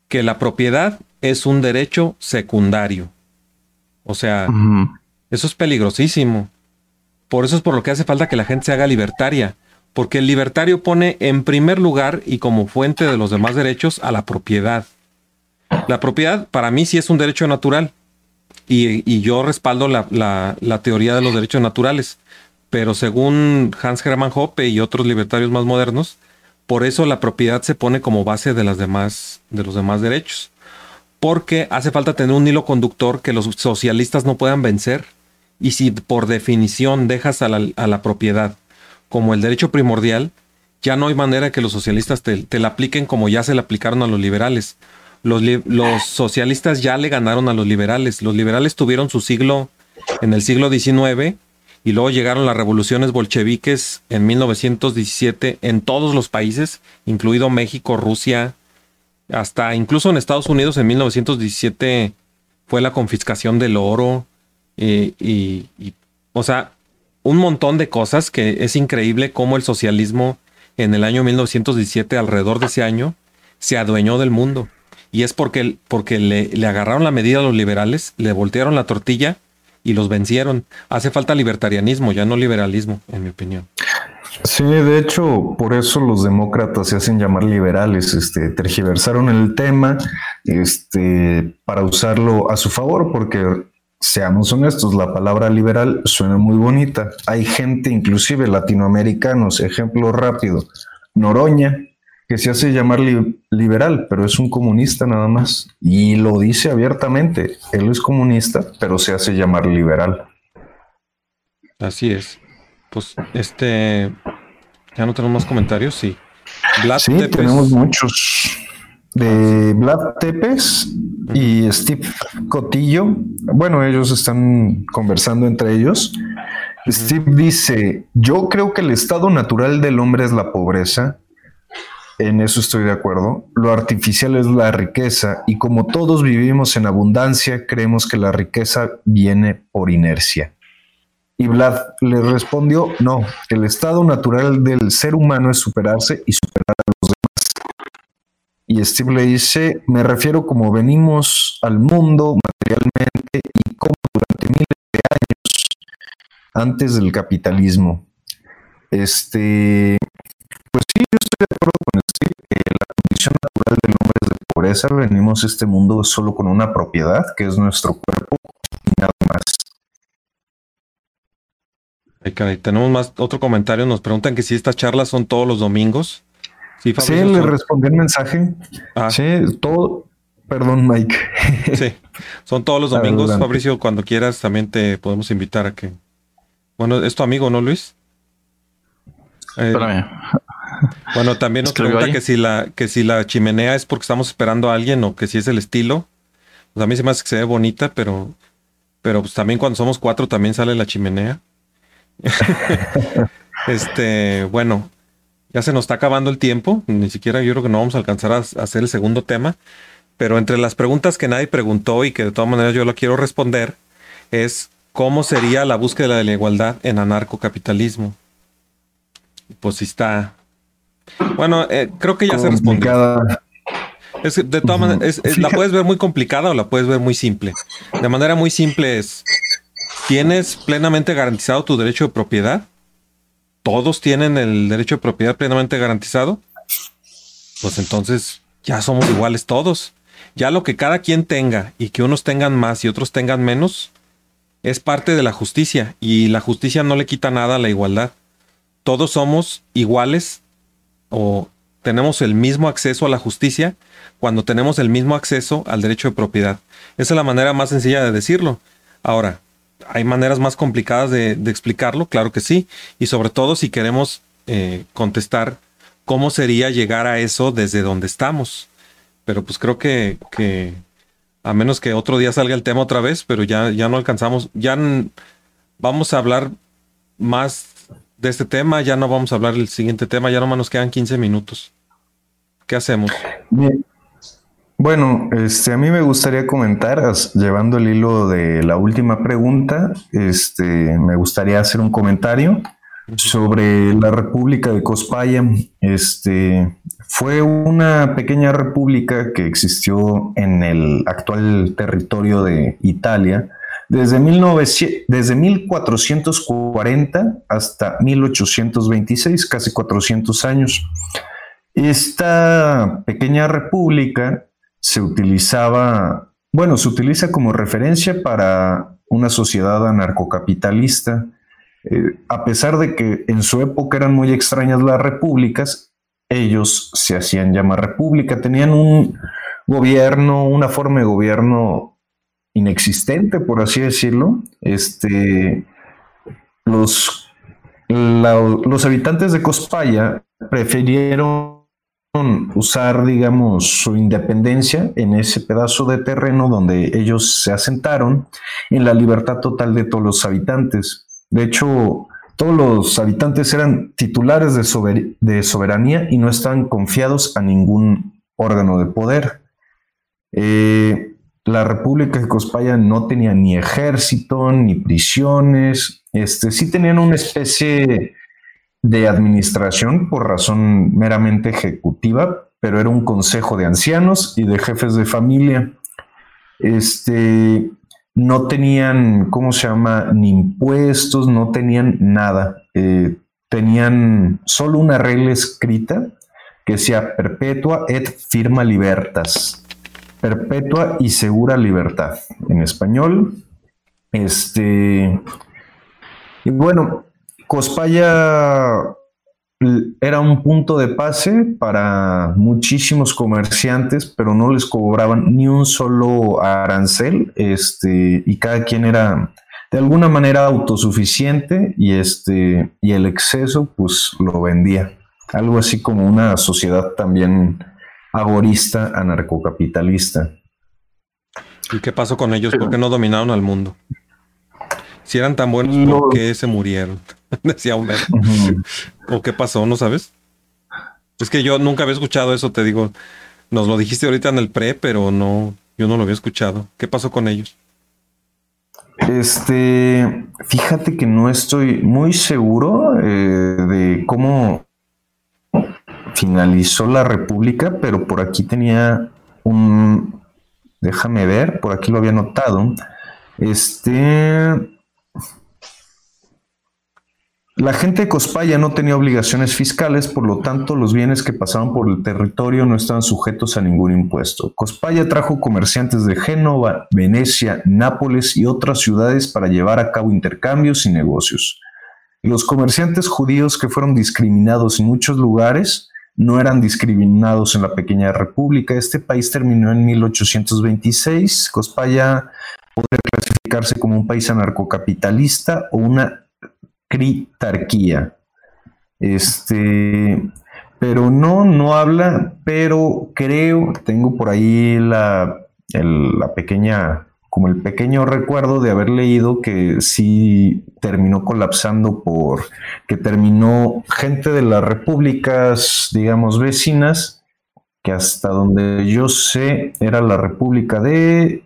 que la propiedad es un derecho secundario. O sea, eso es peligrosísimo. Por eso es por lo que hace falta que la gente se haga libertaria. Porque el libertario pone en primer lugar y como fuente de los demás derechos a la propiedad. La propiedad para mí sí es un derecho natural. Y, yo respaldo la, la, teoría de los derechos naturales. Pero según Hans Hermann Hoppe y otros libertarios más modernos, por eso la propiedad se pone como base de, las demás, de los demás derechos. Porque hace falta tener un hilo conductor que los socialistas no puedan vencer Y si por definición dejas a la, a la propiedad como el derecho primordial, ya no hay manera que los socialistas te, la apliquen como ya se la aplicaron a los liberales. Los, los socialistas ya le ganaron a los liberales. Los liberales tuvieron su siglo en el siglo XIX y luego llegaron las revoluciones bolcheviques en 1917 en todos los países, incluido México, Rusia, hasta incluso en Estados Unidos en 1917 fue la confiscación del oro eh, y, o sea, un montón de cosas que es increíble cómo el socialismo en el año 1917, alrededor de ese año, se adueñó del mundo. Y es porque, porque le, le agarraron la medida a los liberales, le voltearon la tortilla y los vencieron. Hace falta libertarianismo, ya no liberalismo, en mi opinión. Sí, de hecho, por eso los demócratas se hacen llamar liberales, este, tergiversaron el tema, este, para usarlo a su favor, porque seamos honestos, la palabra liberal suena muy bonita. Hay gente, inclusive latinoamericanos, ejemplo rápido, Noroña, que se hace llamar li- liberal, pero es un comunista nada más. Y lo dice abiertamente, él es comunista, pero se hace llamar liberal. Así es. Pues, este, ya no tenemos más comentarios, sí. Vlad Sí, Tepes. tenemos muchos. De Vlad Tepes y Steve Cotillo. Bueno, ellos están conversando entre ellos. Steve dice, yo creo que el estado natural del hombre es la pobreza. En eso estoy de acuerdo. Lo artificial es la riqueza y como todos vivimos en abundancia, creemos que la riqueza viene por inercia. Y Vlad le respondió, no, el estado natural del ser humano es superarse y superar a los demás. Y Steve le dice, me refiero como venimos al mundo materialmente y como durante miles de años antes del capitalismo. Este, pues sí, yo estoy de acuerdo la condición natural del hombre es de pobreza. Venimos a este mundo solo con una propiedad, que es nuestro cuerpo, y nada más. Ay, tenemos más otro comentario. Nos preguntan que si estas charlas son todos los domingos. Sí, Sí, le son- respondí el mensaje. Ah, Sí, todo. Perdón, Mike. [laughs] sí. Son todos los domingos, Adelante. Fabricio. Cuando quieras, también te podemos invitar a que. Bueno, es tu amigo, ¿no, Luis? Eh, Espérame. Bueno, también nos pregunta ahí. que si la que si la chimenea es porque estamos esperando a alguien o que si es el estilo. Pues a mí se me hace que se ve bonita, pero pero pues también cuando somos cuatro también sale la chimenea. [laughs] este, bueno, ya se nos está acabando el tiempo. Ni siquiera yo creo que no vamos a alcanzar a, a hacer el segundo tema. Pero entre las preguntas que nadie preguntó y que de todas maneras yo lo quiero responder es cómo sería la búsqueda de la igualdad en anarcocapitalismo. Pues sí está. Bueno, eh, creo que ya se respondió. Es que de todas maneras, es- es- la puedes ver muy complicada o la puedes ver muy simple. De manera muy simple es, ¿tienes plenamente garantizado tu derecho de propiedad? ¿Todos tienen el derecho de propiedad plenamente garantizado? Pues entonces ya somos iguales todos. Ya lo que cada quien tenga y que unos tengan más y otros tengan menos es parte de la justicia y la justicia no le quita nada a la igualdad. Todos somos iguales o tenemos el mismo acceso a la justicia cuando tenemos el mismo acceso al derecho de propiedad. Esa es la manera más sencilla de decirlo. Ahora, ¿hay maneras más complicadas de, de explicarlo? Claro que sí. Y sobre todo si queremos eh, contestar cómo sería llegar a eso desde donde estamos. Pero pues creo que, que a menos que otro día salga el tema otra vez, pero ya, ya no alcanzamos, ya vamos a hablar más de este tema, ya no vamos a hablar del siguiente tema, ya nomás nos quedan 15 minutos. ¿Qué hacemos? Bien. Bueno, este, a mí me gustaría comentar, llevando el hilo de la última pregunta, este, me gustaría hacer un comentario sobre la República de Cospaya. Este, fue una pequeña república que existió en el actual territorio de Italia desde, 1900 desde 1440 hasta 1826, casi 400 años. Esta pequeña república se utilizaba, bueno, se utiliza como referencia para una sociedad anarcocapitalista. Eh, a pesar de que en su época eran muy extrañas las repúblicas, ellos se hacían llamar república, tenían un gobierno, una forma de gobierno inexistente, por así decirlo. Este, los, los habitantes de Cospaya prefirieron usar, digamos, su independencia en ese pedazo de terreno donde ellos se asentaron en la libertad total de todos los habitantes. De hecho, todos los habitantes eran titulares de, de soberanía y no estaban confiados a ningún órgano de poder. Eh, la República de Cospaya no tenía ni ejército, ni prisiones, este, sí tenían una especie de administración por razón meramente ejecutiva, pero era un consejo de ancianos y de jefes de familia. Este, no tenían, ¿cómo se llama?, ni impuestos, no tenían nada. Eh, tenían solo una regla escrita que decía perpetua et firma libertas. Perpetua y segura libertad. En español. Este. Y bueno, Cospaya era un punto de pase para muchísimos comerciantes, pero no les cobraban ni un solo arancel, este, y cada quien era de alguna manera autosuficiente y este, y el exceso pues lo vendía. Algo así como una sociedad también agorista, anarcocapitalista. ¿Y qué pasó con ellos? ¿Por qué no dominaron al mundo? Si eran tan buenos, ¿por qué se murieron? [laughs] Decía Homero. ¿O qué pasó? ¿No sabes? Es que yo nunca había escuchado eso, te digo. Nos lo dijiste ahorita en el pre, pero no, yo no lo había escuchado. ¿Qué pasó con ellos? Este, fíjate que no estoy muy seguro eh, de cómo finalizó la República, pero por aquí tenía un, déjame ver, por aquí lo había notado. Este, la gente de Cospaya no tenía obligaciones fiscales, por lo tanto los bienes que pasaban por el territorio no estaban sujetos a ningún impuesto. Cospaya trajo comerciantes de Génova, Venecia, Nápoles y otras ciudades para llevar a cabo intercambios y negocios. Los comerciantes judíos que fueron discriminados en muchos lugares no eran discriminados en la pequeña república. Este país terminó en 1826. Cospaya podría clasificarse como un país anarcocapitalista o una critarquía. Este, pero no, no habla, pero creo, tengo por ahí la, la pequeña, como el pequeño recuerdo de haber leído que sí terminó colapsando por, que terminó gente de las repúblicas, digamos, vecinas, que hasta donde yo sé era la República de,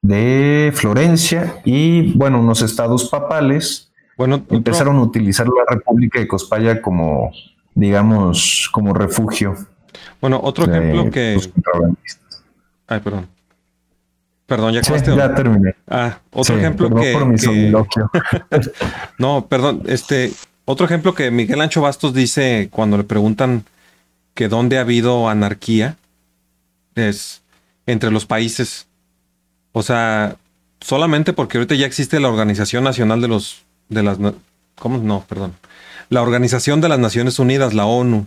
de Florencia y, bueno, unos estados papales, bueno, empezaron a utilizar la República de Cospaya como, digamos, como refugio. Bueno, otro ejemplo que. Ay, perdón. Perdón, ya acabaste. ya terminé. Ah, otro ejemplo que. Por mi [laughs] no, perdón. Este, otro ejemplo que Miguel Ancho Bastos dice cuando le preguntan que dónde ha habido anarquía es entre los países. O sea, solamente porque ahorita ya existe la Organización Nacional de los de las... ¿Cómo? No, perdón. La Organización de las Naciones Unidas, la ONU,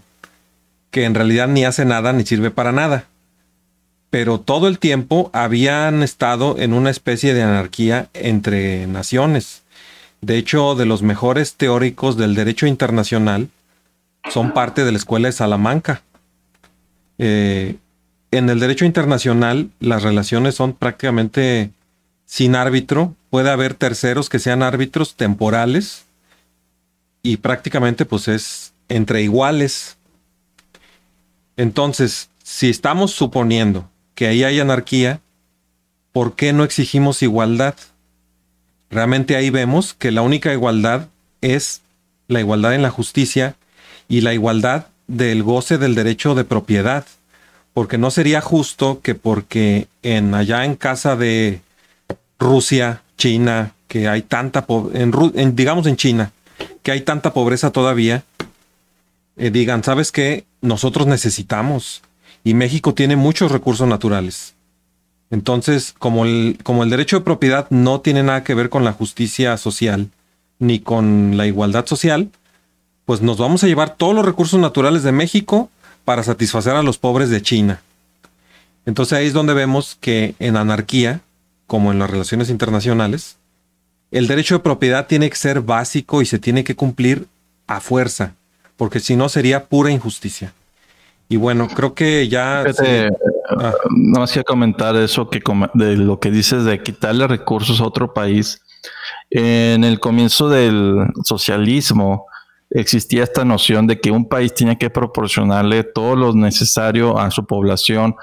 que en realidad ni hace nada ni sirve para nada. Pero todo el tiempo habían estado en una especie de anarquía entre naciones. De hecho, de los mejores teóricos del derecho internacional son parte de la escuela de Salamanca. Eh, en el derecho internacional las relaciones son prácticamente sin árbitro, puede haber terceros que sean árbitros temporales y prácticamente pues es entre iguales. Entonces, si estamos suponiendo que ahí hay anarquía, ¿por qué no exigimos igualdad? Realmente ahí vemos que la única igualdad es la igualdad en la justicia y la igualdad del goce del derecho de propiedad, porque no sería justo que porque en allá en casa de Rusia, China, que hay tanta en, digamos en China, que hay tanta pobreza todavía, eh, digan, ¿sabes qué? Nosotros necesitamos y México tiene muchos recursos naturales. Entonces, como el, como el derecho de propiedad no tiene nada que ver con la justicia social ni con la igualdad social, pues nos vamos a llevar todos los recursos naturales de México para satisfacer a los pobres de China. Entonces ahí es donde vemos que en anarquía como en las relaciones internacionales, el derecho de propiedad tiene que ser básico y se tiene que cumplir a fuerza, porque si no sería pura injusticia. Y bueno, creo que ya... Fíjate, Ah. Nada más quiero comentar eso que de lo que dices de quitarle recursos a otro país. En el comienzo del socialismo existía esta noción de que un país tenía que proporcionarle todo lo necesario a su población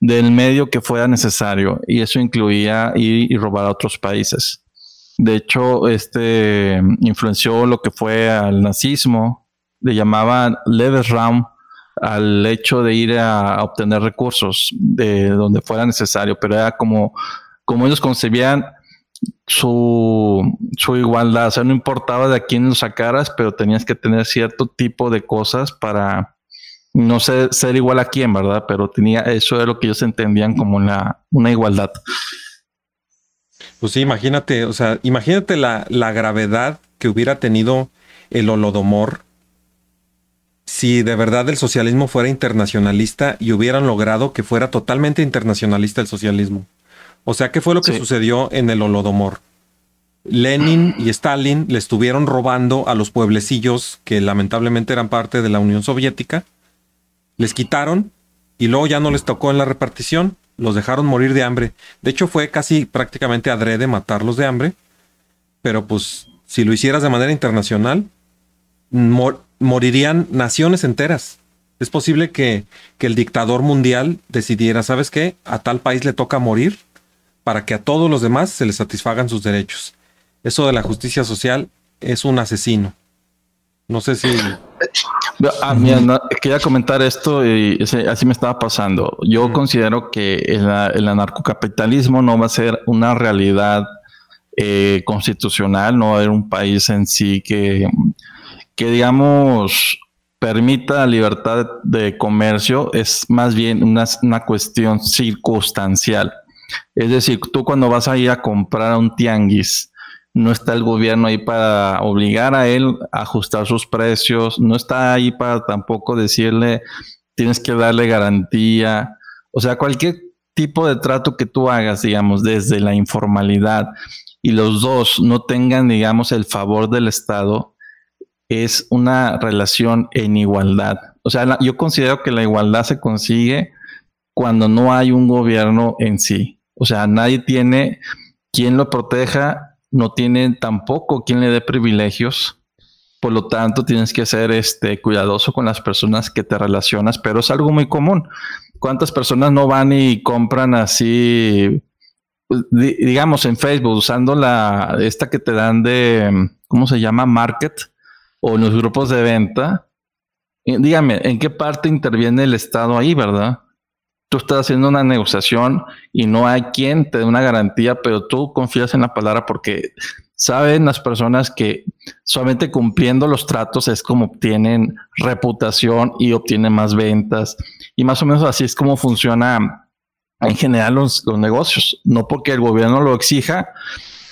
del medio que fuera necesario y eso incluía ir y robar a otros países. De hecho, este influenció lo que fue al nazismo, le llamaban Lebensraum al hecho de ir a obtener recursos de donde fuera necesario, pero era como, como ellos concebían su, su igualdad, o sea, no importaba de a quién lo sacaras, pero tenías que tener cierto tipo de cosas para no ser, ser igual a quién, ¿verdad? Pero tenía, eso es lo que ellos entendían como una igualdad. Pues sí, imagínate, o sea, imagínate la, la gravedad que hubiera tenido el holodomor si de verdad el socialismo fuera internacionalista y hubieran logrado que fuera totalmente internacionalista el socialismo. O sea, ¿qué fue lo que Sí. sucedió en el holodomor? Lenin y Stalin le estuvieron robando a los pueblecillos que lamentablemente eran parte de la Unión Soviética, les quitaron y luego ya no les tocó en la repartición, los dejaron morir de hambre. De hecho, fue casi prácticamente adrede matarlos de hambre, pero pues si lo hicieras de manera internacional, morirían naciones enteras. Es posible que, que el dictador mundial decidiera, ¿sabes qué? A tal país le toca morir para que a todos los demás se les satisfagan sus derechos. Eso de la justicia social es un asesino. No sé si... Ah, mira, no, quería comentar esto y ese- así me estaba pasando. Yo considero que el, el anarcocapitalismo no va a ser una realidad eh, constitucional, no va a haber un país en sí que, que digamos, permita libertad de comercio, es más bien una, una cuestión circunstancial. Es decir, tú cuando vas a ir a comprar a un tianguis, no está el gobierno ahí para obligar a él a ajustar sus precios, no está ahí para tampoco decirle tienes que darle garantía, o sea, cualquier tipo de trato que tú hagas, digamos, desde la informalidad y los dos no tengan, digamos, el favor del Estado, es una relación en igualdad. O sea, la- yo considero que la igualdad se consigue cuando no hay un gobierno en sí. O sea, nadie tiene quien lo proteja, no tiene tampoco quien le dé privilegios. Por lo tanto, tienes que ser este, cuidadoso con las personas que te relacionas, pero es algo muy común. ¿Cuántas personas no van y compran así, di- digamos, en Facebook, usando la, esta que te dan de, ¿cómo se llama? Market o en los grupos de venta? Dígame, ¿en qué parte interviene el Estado ahí, verdad? Tú estás haciendo una negociación y no hay quien te dé una garantía, pero tú confías en la palabra porque saben las personas que solamente cumpliendo los tratos es como obtienen reputación y obtienen más ventas. Y más o menos así es como funciona en general los, los negocios. No porque el gobierno lo exija,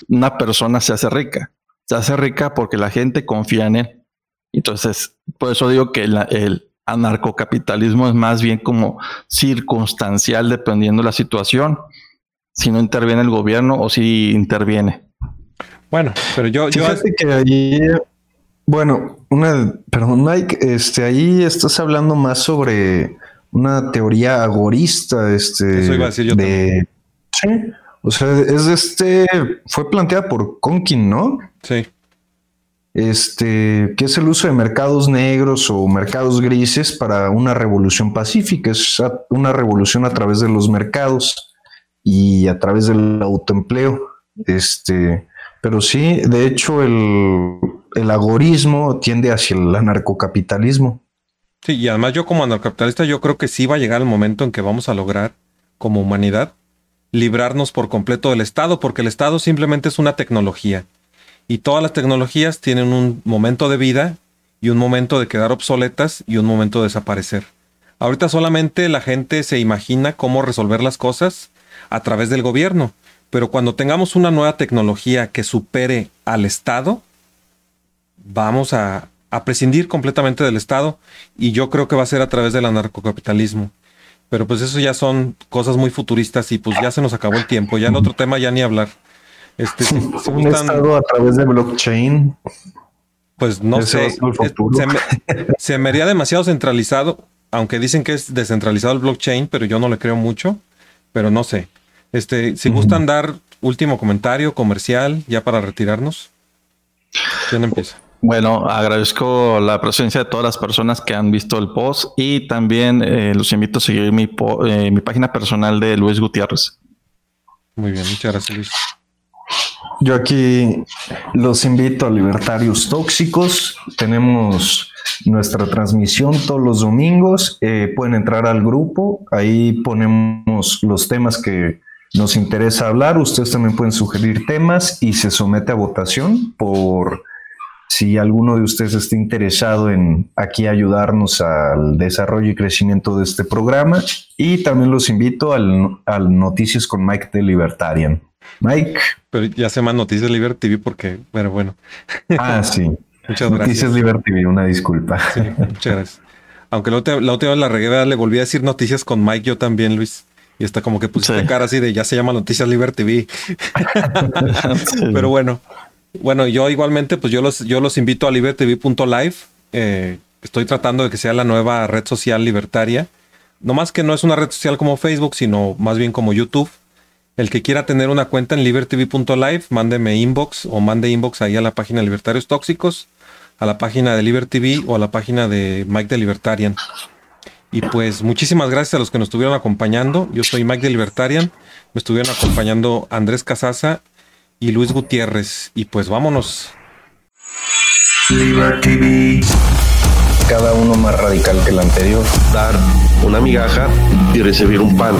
una persona se hace rica. Se hace rica porque la gente confía en él. Entonces, por eso digo que la- el anarcocapitalismo es más bien como circunstancial dependiendo la situación. Si no interviene el gobierno o si interviene. Bueno, pero yo... yo Fíjate que allí, bueno, una, perdón, Mike, este, ahí estás hablando más sobre una teoría agorista, este, Eso iba a decir yo de, sí, o sea, es este, fue planteada por Conkin, ¿no? sí. Este, es el uso de mercados negros o mercados grises para una revolución pacífica, es una revolución a través de los mercados y a través del autoempleo. Este, pero sí, de hecho, el, el agorismo tiende hacia el anarcocapitalismo. Sí, y además yo como anarcocapitalista yo creo que sí va a llegar el momento en que vamos a lograr como humanidad librarnos por completo del Estado, porque el Estado simplemente es una tecnología. Y todas las tecnologías tienen un momento de vida y un momento de quedar obsoletas y un momento de desaparecer. Ahorita solamente la gente se imagina cómo resolver las cosas a través del gobierno, pero cuando tengamos una nueva tecnología que supere al Estado, vamos a, prescindir completamente del Estado y yo creo que va a ser a través del anarcocapitalismo. Pero pues eso ya son cosas muy futuristas y pues ya se nos acabó el tiempo. Ya el otro tema ya ni hablar. Este, si Un gustan, estado a través de blockchain. pues no sé. Se me, se me haría demasiado centralizado, aunque dicen que es descentralizado el blockchain, pero yo no le creo mucho. Pero no sé. Este, si gustan dar último comentario comercial ya para retirarnos. ¿Quién empieza? Bueno, agradezco la presencia de todas las personas que han visto el post y también eh, los invito a seguir mi, po- eh, mi página personal de Luis Gutiérrez. Muy bien, muchas gracias Luis. Yo aquí los invito a Libertarios Tóxicos. Tenemos nuestra transmisión todos los domingos. Eh, pueden entrar al grupo. Ahí ponemos los temas que nos interesa hablar. Ustedes también pueden sugerir temas y se somete a votación por si alguno de ustedes está interesado en aquí ayudarnos al desarrollo y crecimiento de este programa. Y también los invito al, al Noticias con Mike de Libertarian. Mike. Pero ya se llama Noticias Liber TV porque, bueno, bueno. Ah, sí. [laughs] Muchas Noticias gracias. Liberty, una disculpa. Sí, muchas gracias. Aunque la última, la última vez la regué, ¿verdad? le volví a decir noticias con Mike, yo también, Luis. Y está como que pusiste Sí. cara así de ya se llama Noticias Liber TV. [laughs] Pero bueno, bueno, yo igualmente, pues yo los, yo los invito a libertv.live. Eh, estoy tratando de que sea la nueva red social libertaria. No más que no es una red social como Facebook, sino más bien como YouTube. El que quiera tener una cuenta en libertv.live, mándeme inbox o mande inbox ahí a la página de Libertarios Tóxicos, a la página de LiberTV o a la página de Mike de Libertarian. Y pues muchísimas gracias a los que nos estuvieron acompañando. Yo soy Mike de Libertarian. Me estuvieron acompañando Andrés Casaza y Luis Gutiérrez. Y pues vámonos. Cada uno más radical que el anterior. Dar una migaja y recibir un pan.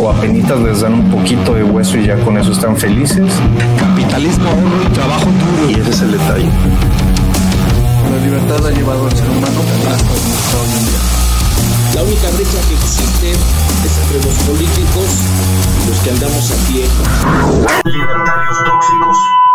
O apenas les dan un poquito de hueso y ya con eso están felices. Capitalismo, ahorro y trabajo duro. Y ese es el detalle. La libertad ha llevado al ser humano hasta donde está hoy en día. La única brecha que existe es entre los políticos y los que andamos a pie. Libertarios Tóxicos.